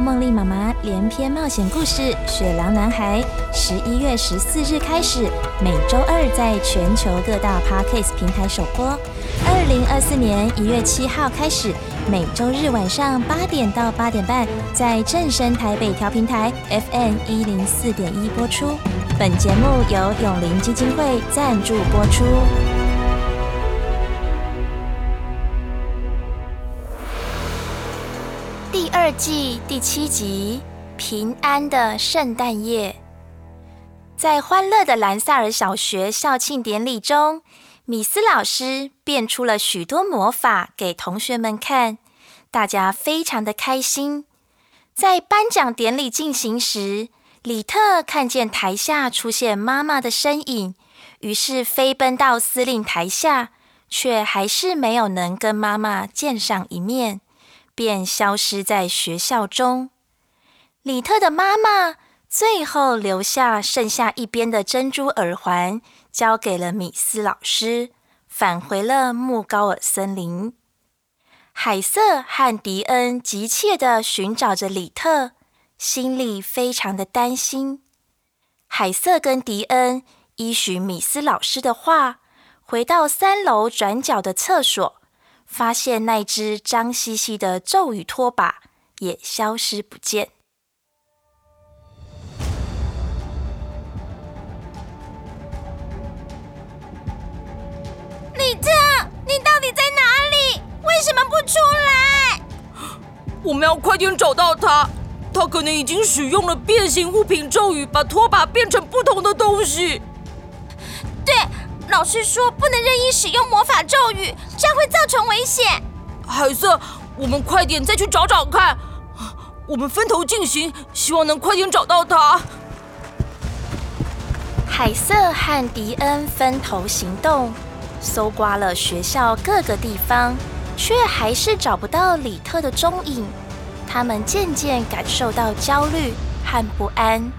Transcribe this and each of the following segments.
梦丽妈妈连篇冒险故事《雪狼男孩》，十一月十四日开始，每周二在全球各大 Podcast 平台首播。二零二四年一月七号开始，每周日晚上八点到八点半，在正声台北调频台 FM 一零四点一播出。本节目由永龄基金会赞助播出。第二季第七集《平安的圣诞夜》。在欢乐的兰萨尔小学校庆典礼中，米斯老师变出了许多魔法给同学们看，大家非常的开心。在颁奖典礼进行时，李特看见台下出现妈妈的身影，于是飞奔到司令台下，却还是没有能跟妈妈见上一面。便消失在学校中。李特的妈妈最后留下剩下一边的珍珠耳环，交给了米斯老师，返回了木高尔森林。海瑟和迪恩急切地寻找着李特，心里非常的担心。海瑟跟迪恩依循米斯老师的话，回到三楼转角的厕所。发现那只脏兮兮的咒语拖把也消失不见。里特，你到底在哪里？为什么不出来？我们要快点找到他，他可能已经使用了变形物品咒语，把拖把变成不同的东西。对。老师说不能任意使用魔法咒语，这样会造成危险。海瑟，我们快点再去找找看。我们分头进行，希望能快点找到他。海瑟和迪恩分头行动，搜刮了学校各个地方，却还是找不到里特的踪影。他们渐渐感受到焦虑和不安。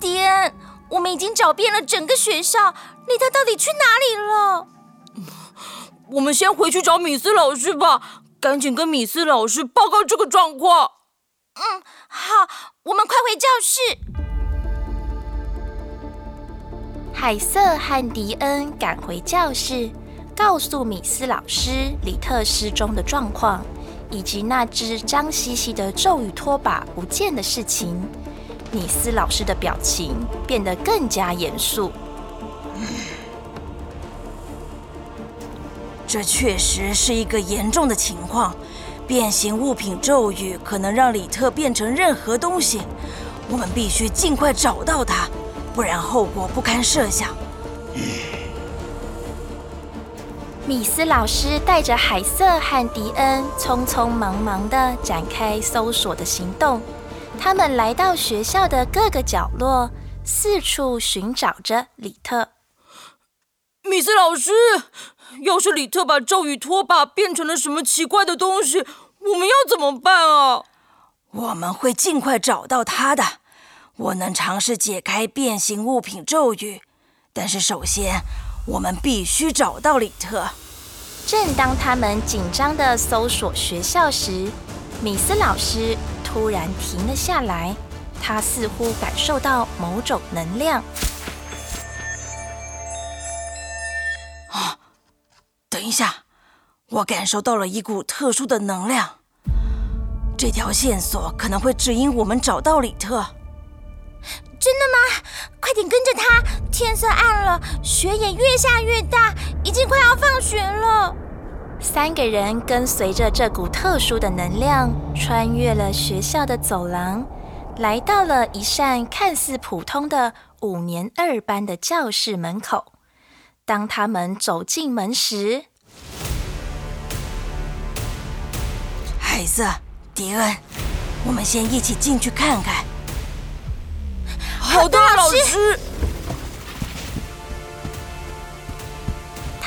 迪恩。我们已经找遍了整个学校，里特到底去哪里了？我们先回去找米斯老师吧，赶紧跟米斯老师报告这个状况。嗯，好，我们快回教室。海瑟和迪恩赶回教室，告诉米斯老师里特失踪的状况，以及那只脏兮兮的咒语拖把不见的事情。米斯老师的表情变得更加严肃。这确实是一个严重的情况。变形物品咒语可能让里特变成任何东西，我们必须尽快找到他，不然后果不堪设想。米斯老师带着海瑟和迪恩，匆匆忙忙地展开搜索的行动。他们来到学校的各个角落，四处寻找着里特。米斯老师，要是里特把咒语拖把变成了什么奇怪的东西，我们要怎么办啊？我们会尽快找到他的。我能尝试解开变形物品咒语，但是首先，我们必须找到里特。正当他们紧张地搜索学校时，米斯老师。突然停了下来，他似乎感受到某种能量。啊，等一下，我感受到了一股特殊的能量。这条线索可能会指引我们找到里特。真的吗？快点跟着他！天色暗了，雪也越下越大，已经快要放学了。三个人跟随着这股特殊的能量，穿越了学校的走廊，来到了一扇看似普通的五年二班的教室门口。当他们走进门时，海瑟、迪恩，我们先一起进去看看。好的，老师。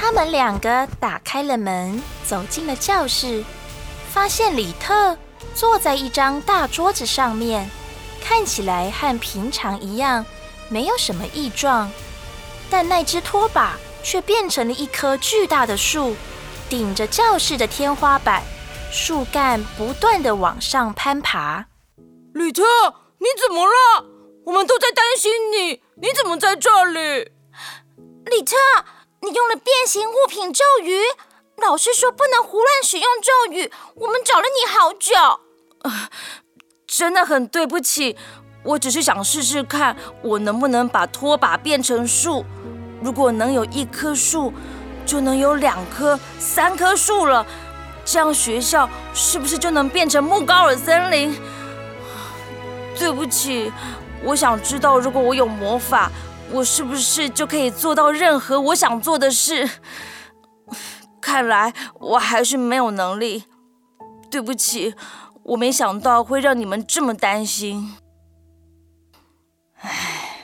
他们两个打开了门，走进了教室，发现里特坐在一张大桌子上面，看起来和平常一样，没有什么异状。但那只拖把却变成了一棵巨大的树，顶着教室的天花板，树干不断的往上攀爬。里特，你怎么了？我们都在担心你，你怎么在这里？里特，你用了变形物品咒语。老师说不能胡乱使用咒语，我们找了你好久。真的很对不起，我只是想试试看，我能不能把拖把变成树。如果能有一棵树，就能有两棵、三棵树了。这样学校是不是就能变成木高尔森林？对不起，我想知道，如果我有魔法，我是不是就可以做到任何我想做的事？看来我还是没有能力。对不起，我没想到会让你们这么担心。唉，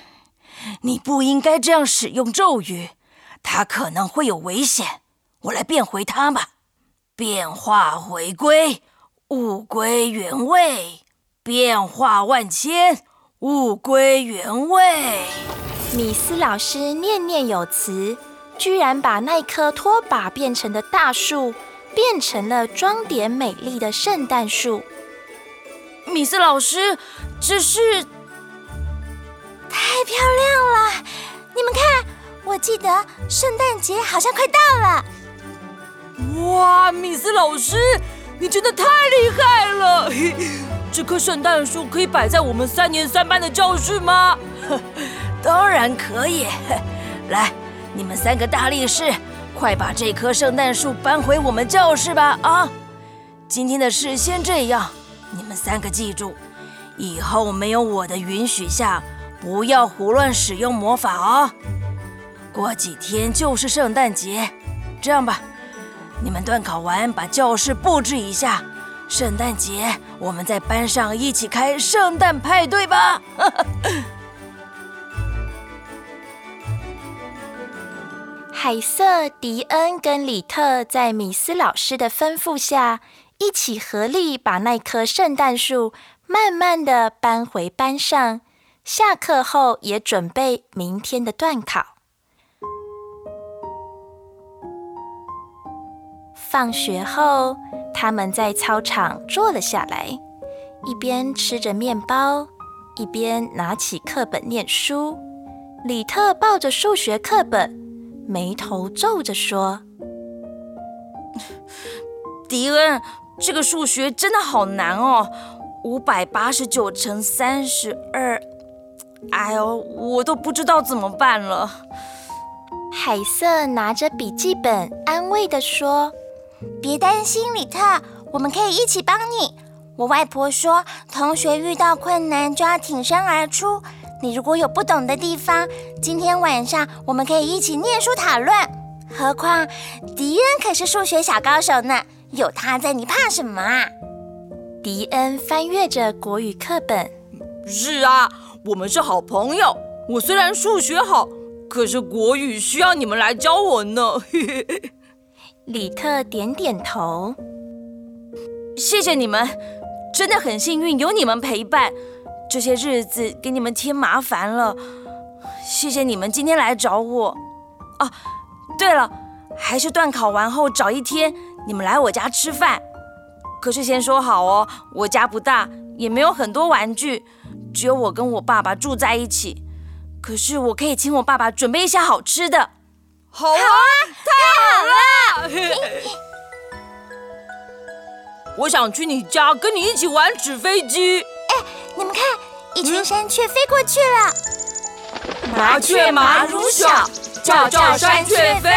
你不应该这样使用咒语，它可能会有危险。我来变回它吧。变化回归，物归原位。变化万千，物归原位。米斯老师念念有词，居然把那棵拖把变成的大树，变成了装点美丽的圣诞树。米斯老师，只是太漂亮了！你们看，我记得圣诞节好像快到了。哇，米斯老师，你真的太厉害了！这棵圣诞树可以摆在我们三年三班的教室吗？当然可以。来，你们三个大力士，快把这棵圣诞树搬回我们教室吧！啊，今天的事先这样，你们三个记住，以后没有我的允许下，不要胡乱使用魔法哦。过几天就是圣诞节，这样吧，你们段考完把教室布置一下。圣诞节，我们在班上一起开圣诞派对吧！海瑟、迪恩跟里特在米斯老师的吩咐下，一起合力把那棵圣诞树慢慢的搬回班上。下课后，也准备明天的段考。放学后。他们在操场坐了下来，一边吃着面包，一边拿起课本念书。里特抱着数学课本，眉头皱着说：“ 迪恩，这个数学真的好难哦，五百八十九乘三十二，哎呦，我都不知道怎么办了。”海瑟拿着笔记本，安慰地说。别担心，里特，我们可以一起帮你。我外婆说，同学遇到困难就要挺身而出。你如果有不懂的地方，今天晚上我们可以一起念书讨论。何况迪恩可是数学小高手呢，有他在，你怕什么啊？迪恩翻阅着国语课本。是啊，我们是好朋友。我虽然数学好，可是国语需要你们来教我呢。里特点点头，谢谢你们，真的很幸运有你们陪伴。这些日子给你们添麻烦了，谢谢你们今天来找我。哦，对了，还是段考完后找一天你们来我家吃饭。可是先说好哦，我家不大，也没有很多玩具，只有我跟我爸爸住在一起。可是我可以请我爸爸准备一些好吃的。好啊，太好了！我想去你家跟你一起玩纸飞机。哎，你们看，一群山雀飞过去了。麻雀麻如小，叫叫山雀飞。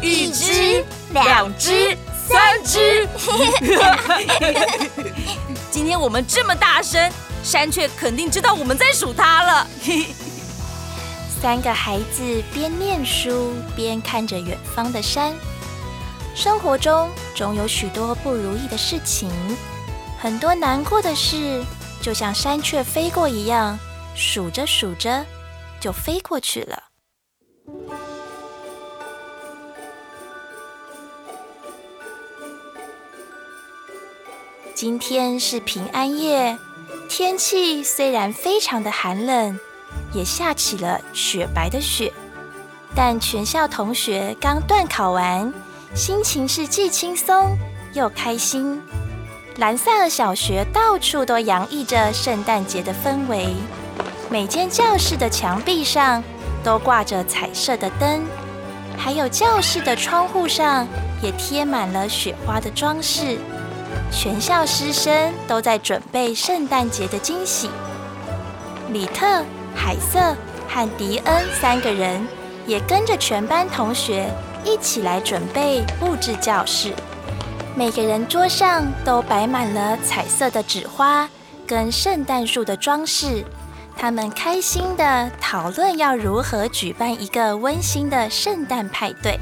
一只，两只，三只。今天我们这么大声，山雀肯定知道我们在数它了。三个孩子边念书边看着远方的山。生活中总有许多不如意的事情，很多难过的事，就像山雀飞过一样，数着数着就飞过去了。今天是平安夜，天气虽然非常的寒冷，也下起了雪白的雪，但全校同学刚段考完。心情是既轻松又开心。兰萨尔小学到处都洋溢着圣诞节的氛围，每间教室的墙壁上都挂着彩色的灯，还有教室的窗户上也贴满了雪花的装饰。全校师生都在准备圣诞节的惊喜。里特、海瑟和迪恩三个人也跟着全班同学一起来准备布置教室。每个人桌上都摆满了彩色的纸花跟圣诞树的装饰。他们开心地讨论要如何举办一个温馨的圣诞派对。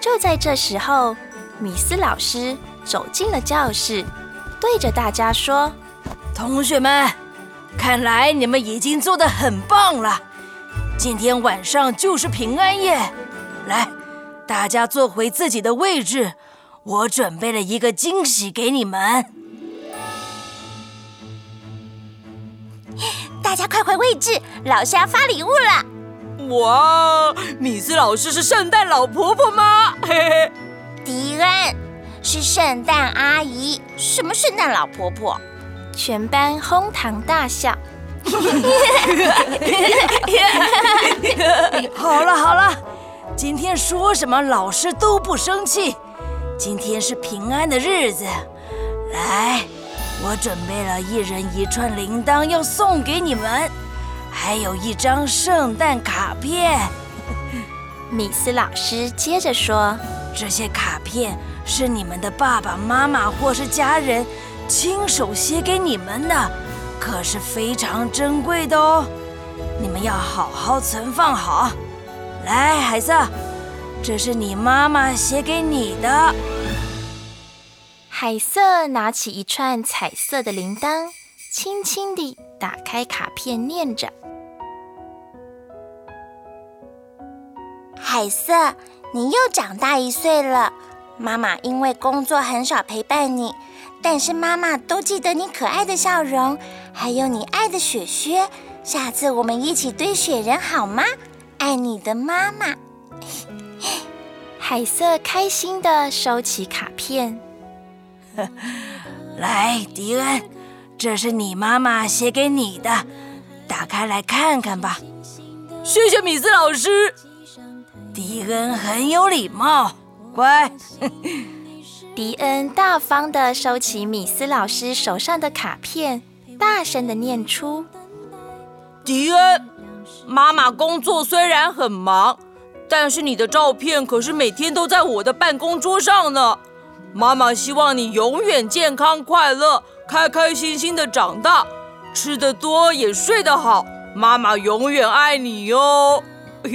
就在这时候，米斯老师走进了教室，对着大家说：“同学们，看来你们已经做得很棒了。今天晚上就是平安夜，来，大家坐回自己的位置，我准备了一个惊喜给你们。大家快回位置，老师要发礼物了。”哇，米斯老师是圣诞老婆婆吗？嘿嘿，迪恩是圣诞阿姨，什么圣诞老婆婆？全班哄堂大笑。好了好了，今天说什么老师都不生气。今天是平安的日子，来，我准备了一人一串铃铛要送给你们。还有一张圣诞卡片，米斯老师接着说：“这些卡片是你们的爸爸妈妈或是家人亲手写给你们的，可是非常珍贵的哦，你们要好好存放好。来，孩子，这是你妈妈写给你的。”海瑟拿起一串彩色的铃铛，轻轻地打开卡片，念着。海瑟，你又长大一岁了。妈妈因为工作很少陪伴你，但是妈妈都记得你可爱的笑容，还有你爱的雪靴。下次我们一起堆雪人好吗？爱你的妈妈。海瑟开心地收起卡片。来，迪恩，这是你妈妈写给你的，打开来看看吧。谢谢米斯老师。迪恩很有礼貌，乖。迪恩大方地收起米斯老师手上的卡片，大声地念出：“迪恩，妈妈工作虽然很忙，但是你的照片可是每天都在我的办公桌上呢。妈妈希望你永远健康快乐，开开心心的长大，吃得多也睡得好。妈妈永远爱你哟。”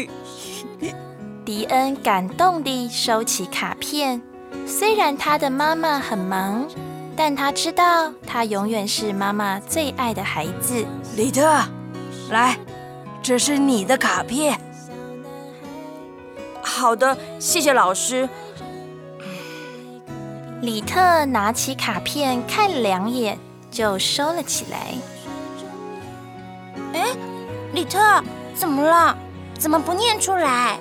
迪恩感动地收起卡片，虽然他的妈妈很忙，但他知道他永远是妈妈最爱的孩子。里特，来，这是你的卡片。好的，谢谢老师。里特拿起卡片看了两眼，就收了起来。哎，李特，怎么了？怎么不念出来？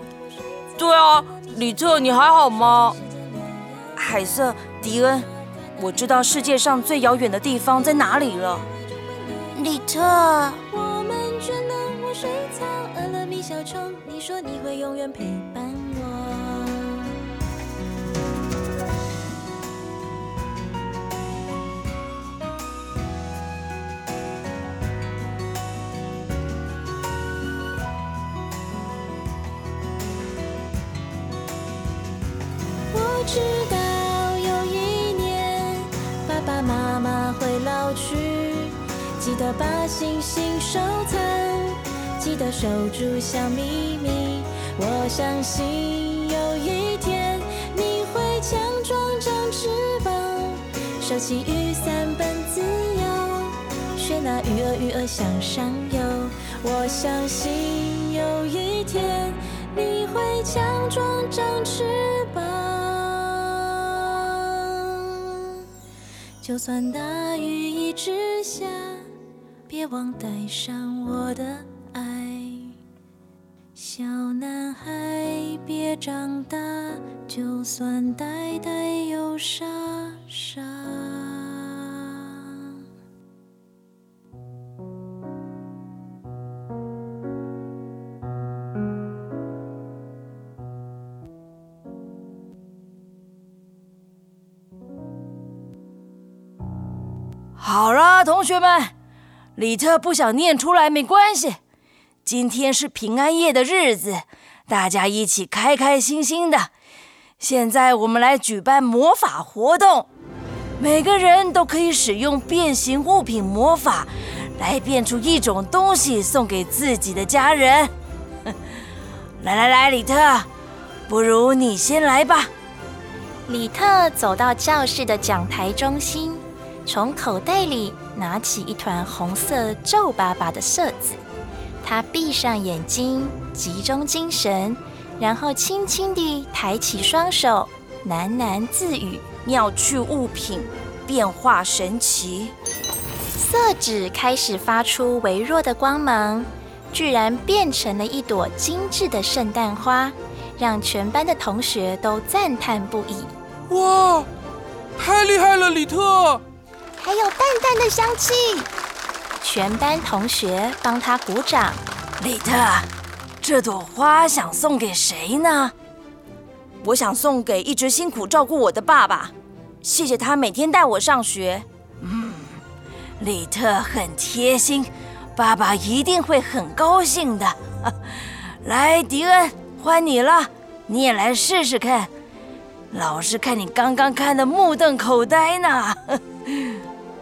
对啊，李特，你还好吗？海瑟、迪恩，我知道世界上最遥远的地方在哪里了。李特，我们倦了卧水草，饿了米小虫，你说你会永远陪直到有一年，爸爸妈妈会老去，记得把星星收藏，记得守住小秘密。我相信有一天你会强壮长翅膀，收起雨伞奔自由，学那鱼儿鱼儿向上游。我相信有一天你会强壮长翅膀。就算大雨一直下，别忘带上我的爱。小男孩别长大，就算呆呆又傻傻。同学们，里特不想念出来没关系。今天是平安夜的日子，大家一起开开心心的。现在我们来举办魔法活动，每个人都可以使用变形物品魔法，来变出一种东西送给自己的家人。来 来来，里特，不如你先来吧。里特走到教室的讲台中心，从口袋里拿起一团红色皱巴巴的色子。他闭上眼睛，集中精神，然后轻轻地抬起双手，喃喃自语：“妙趣物品，变化神奇。”色纸开始发出微弱的光芒，居然变成了一朵精致的圣诞花，让全班的同学都赞叹不已。哇，太厉害了，李特！还有淡淡的香气。全班同学帮他鼓掌。李特，这朵花想送给谁呢？我想送给一直辛苦照顾我的爸爸，谢谢他每天带我上学。嗯，李特很贴心，爸爸一定会很高兴的。来，迪恩，换你了，你也来试试看。老师看你刚刚看的目瞪口呆呢。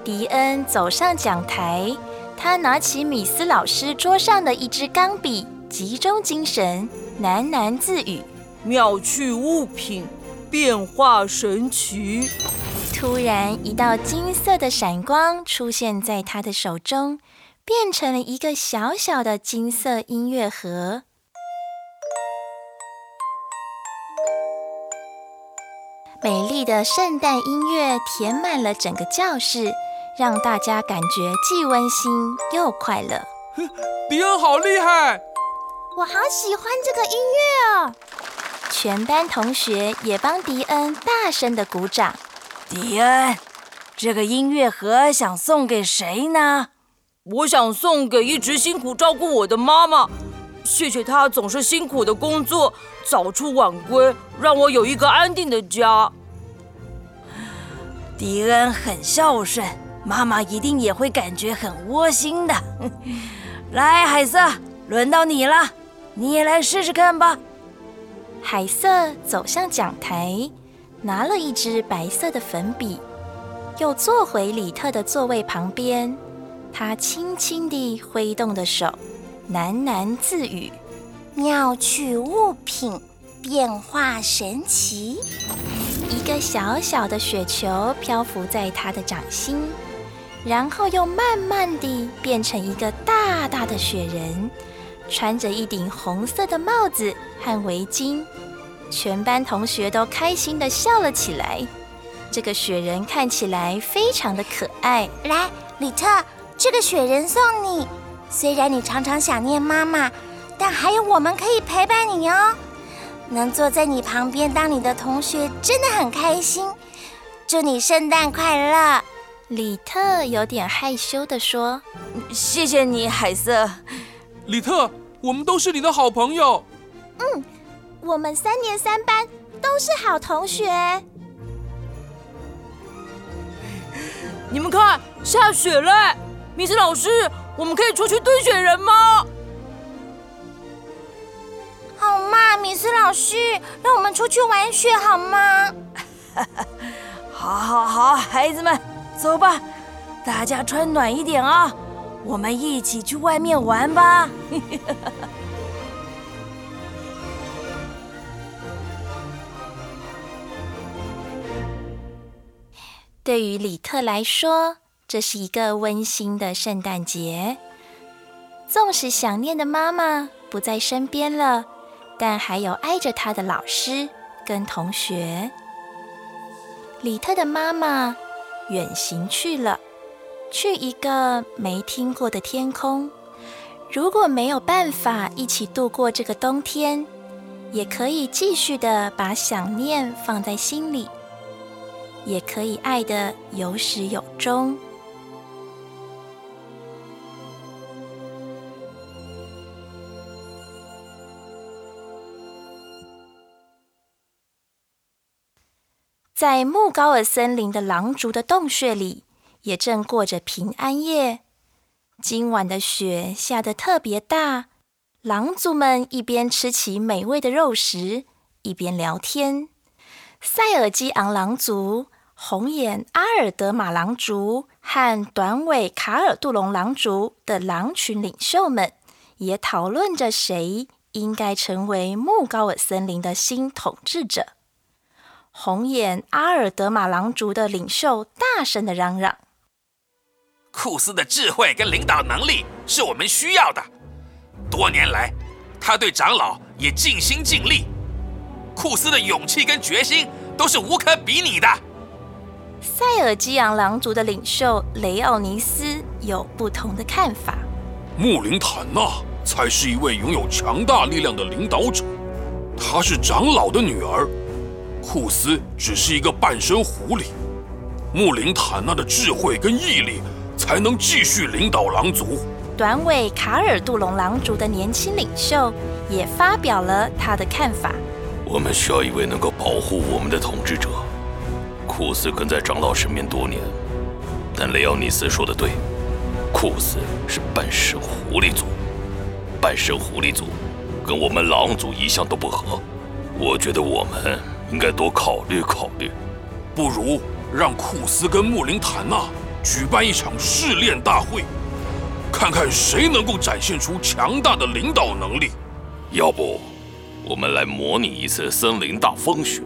迪恩走上讲台。他拿起米斯老师桌上的一支钢笔，集中精神，喃喃自语：“妙趣物品，变化神奇。”突然，一道金色的闪光出现在他的手中，变成了一个小小的金色音乐盒。美丽的圣诞音乐填满了整个教室。让大家感觉既温馨又快乐。迪恩好厉害！我好喜欢这个音乐哦！全班同学也帮迪恩大声的鼓掌。迪恩，这个音乐盒想送给谁呢？我想送给一直辛苦照顾我的妈妈，谢谢她总是辛苦的工作，早出晚归，让我有一个安定的家。迪恩很孝顺。妈妈一定也会感觉很窝心的。来，海瑟，轮到你了，你也来试试看吧。海瑟走向讲台，拿了一支白色的粉笔，又坐回里特的座位旁边。他轻轻地挥动着手，喃喃自语：“妙趣物品，变化神奇。”一个小小的雪球漂浮在他的掌心。然后又慢慢地变成一个大大的雪人，穿着一顶红色的帽子和围巾，全班同学都开心地笑了起来。这个雪人看起来非常的可爱。来，李特，这个雪人送你。虽然你常常想念妈妈，但还有我们可以陪伴你哦。能坐在你旁边当你的同学，真的很开心。祝你圣诞快乐！里特有点害羞地说：“谢谢你，海瑟。李特，我们都是你的好朋友。嗯，我们三年三班都是好同学。你们看，下雪了！米斯老师，我们可以出去堆雪人吗？好嘛，米斯老师，让我们出去玩雪好吗？好，好，好，孩子们。”走吧，大家穿暖一点啊！我们一起去外面玩吧。对于李特来说，这是一个温馨的圣诞节。纵使想念的妈妈不在身边了，但还有爱着他的老师跟同学。李特的妈妈。远行去了，去一个没听过的天空。如果没有办法一起度过这个冬天，也可以继续的把想念放在心里。也可以爱的有始有终。在木高尔森林的狼族的洞穴里，也正过着平安夜。今晚的雪下得特别大，狼族们一边吃起美味的肉食，一边聊天。塞尔基昂狼族、红眼阿尔德马狼族和短尾卡尔杜隆狼族的狼群领袖们，也讨论着谁应该成为木高尔森林的新统治者。红眼阿尔德马狼族的领袖大声的嚷嚷：“库斯的智慧跟领导能力是我们需要的。多年来，他对长老也尽心尽力。库斯的勇气跟决心都是无可比拟的。”塞尔基昂狼族的领袖雷奥尼斯有不同的看法：“穆林坦纳才是一位拥有强大力量的领导者，她是长老的女儿。”库斯只是一个半身狐狸，穆林坦纳的智慧跟毅力才能继续领导狼族。短尾卡尔杜隆狼族的年轻领袖也发表了他的看法：我们需要一位能够保护我们的统治者。库斯跟在长老身边多年，但雷奥尼斯说的对，库斯是半身狐狸族，半身狐狸族跟我们狼族一向都不合。我觉得我们。应该多考虑考虑，不如让库斯跟穆林坦纳举办一场试炼大会，看看谁能够展现出强大的领导能力。要不，我们来模拟一次森林大风雪，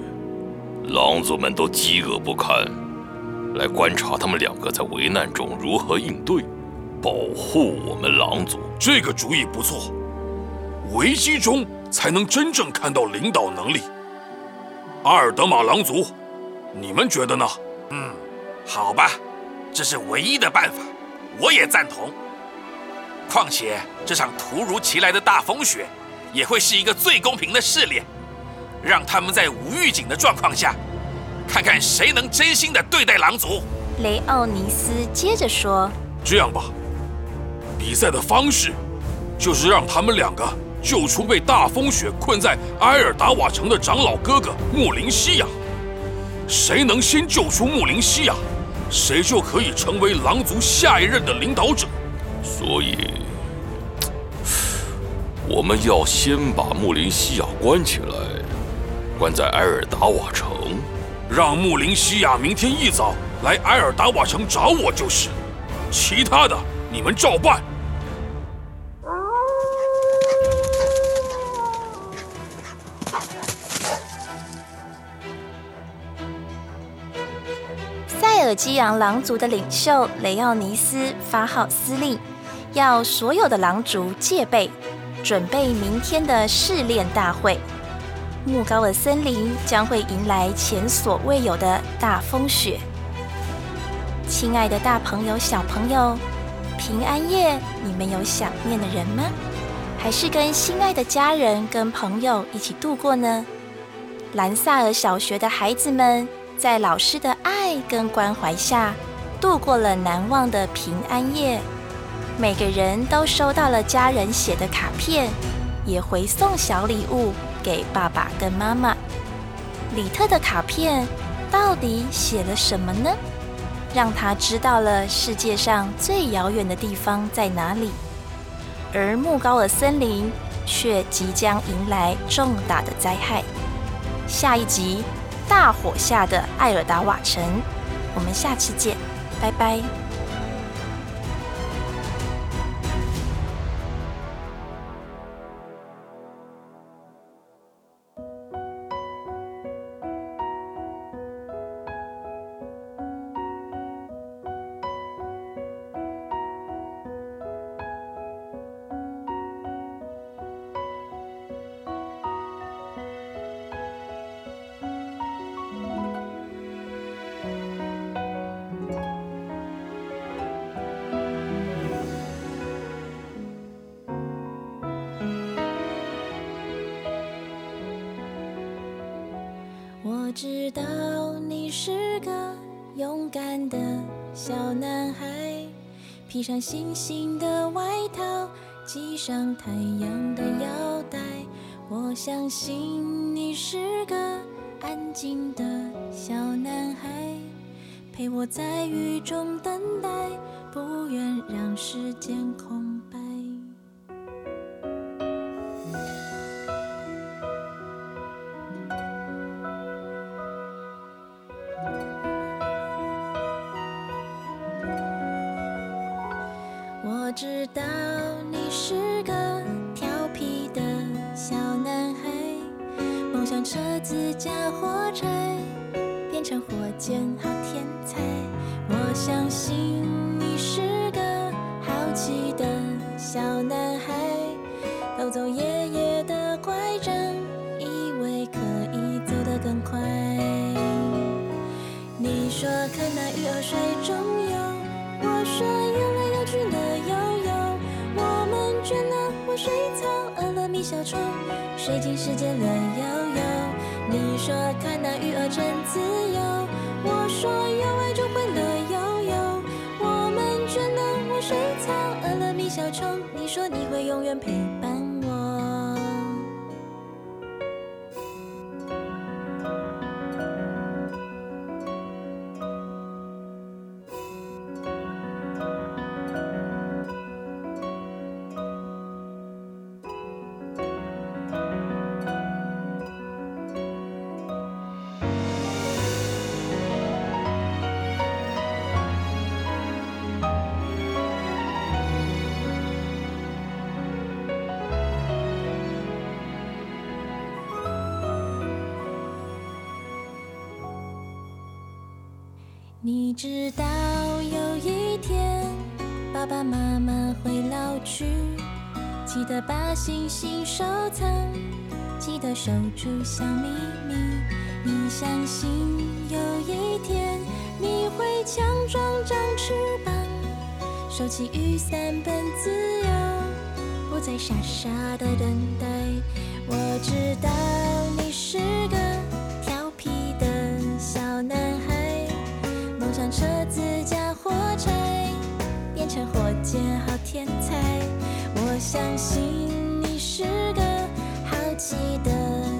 狼族们都饥饿不堪，来观察他们两个在危难中如何应对，保护我们狼族。这个主意不错，危机中才能真正看到领导能力。阿尔德玛狼族，你们觉得呢？嗯，好吧，这是唯一的办法，我也赞同。况且这场突如其来的大风雪，也会是一个最公平的试炼，让他们在无预警的状况下，看看谁能真心的对待狼族。雷奥尼斯接着说：“这样吧，比赛的方式就是让他们两个。”救出被大风雪困在埃尔达瓦城的长老哥哥穆林西亚，谁能先救出穆林西亚，谁就可以成为狼族下一任的领导者。所以，我们要先把穆林西亚关起来，关在埃尔达瓦城，让穆林西亚明天一早来埃尔达瓦城找我就是，其他的你们照办。尔基昂狼族的领袖雷奥尼斯发号施令，要所有的狼族戒备，准备明天的试炼大会。木高尔森林将会迎来前所未有的大风雪。亲爱的大朋友、小朋友，平安夜你们有想念的人吗？还是跟心爱的家人、跟朋友一起度过呢？兰萨尔小学的孩子们。在老师的爱跟关怀下，度过了难忘的平安夜。每个人都收到了家人写的卡片，也回送小礼物给爸爸跟妈妈。李特的卡片到底写了什么呢？让他知道了世界上最遥远的地方在哪里。而木高尔森林却即将迎来重大的灾害。下一集。大火下的艾尔达瓦城，我们下次见，拜拜。上星星的外套，系上太阳的腰带。我相信你是个安静的小男孩，陪我在雨中等待，不愿让时间空看那鱼儿水中游，我说游来游去乐悠悠。我们倦了玩水草，饿了觅小虫，水晶世界乐悠悠。你说看那鱼儿真自由，我说有爱就会乐悠悠。我们倦了玩水草，饿了觅小虫，你说你会永远陪你知道有一天，爸爸妈妈会老去，记得把星星收藏，记得守住小秘密。你相信有一天，你会强壮长翅膀，收起雨伞奔自由，不再傻傻的等待。我知道你是个成火箭好天才。我相信你是个好奇的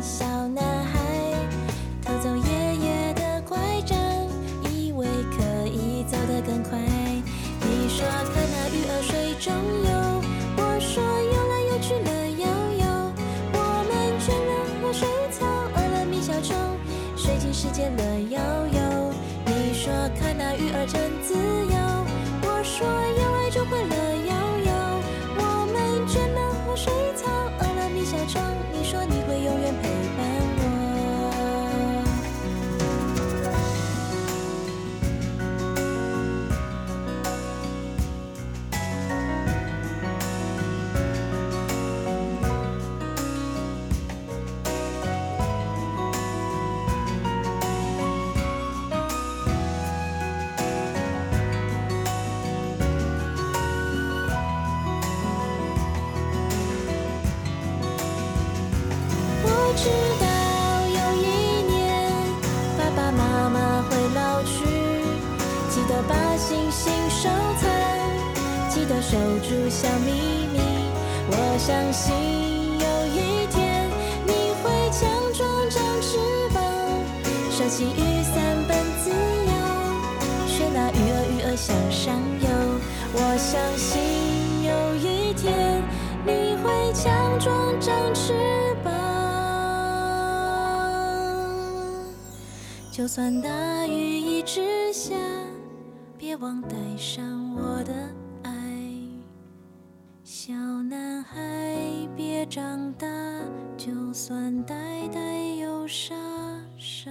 小男孩，偷走爷爷的拐杖，以为可以走得更快。你说看那鱼儿水中游，我说游来游去乐悠悠。我们倦了玩水草，饿了觅小虫，水晶世界乐悠悠。你说看那鱼儿真自由，我说守住小秘密，我相信有一天你会强壮长翅膀，收起雨伞奔自由，学那鱼儿鱼儿向上游。我相信有一天你会强壮长翅膀，就算大雨一直下，别忘带上我的。小男孩别长大就算呆呆又傻傻。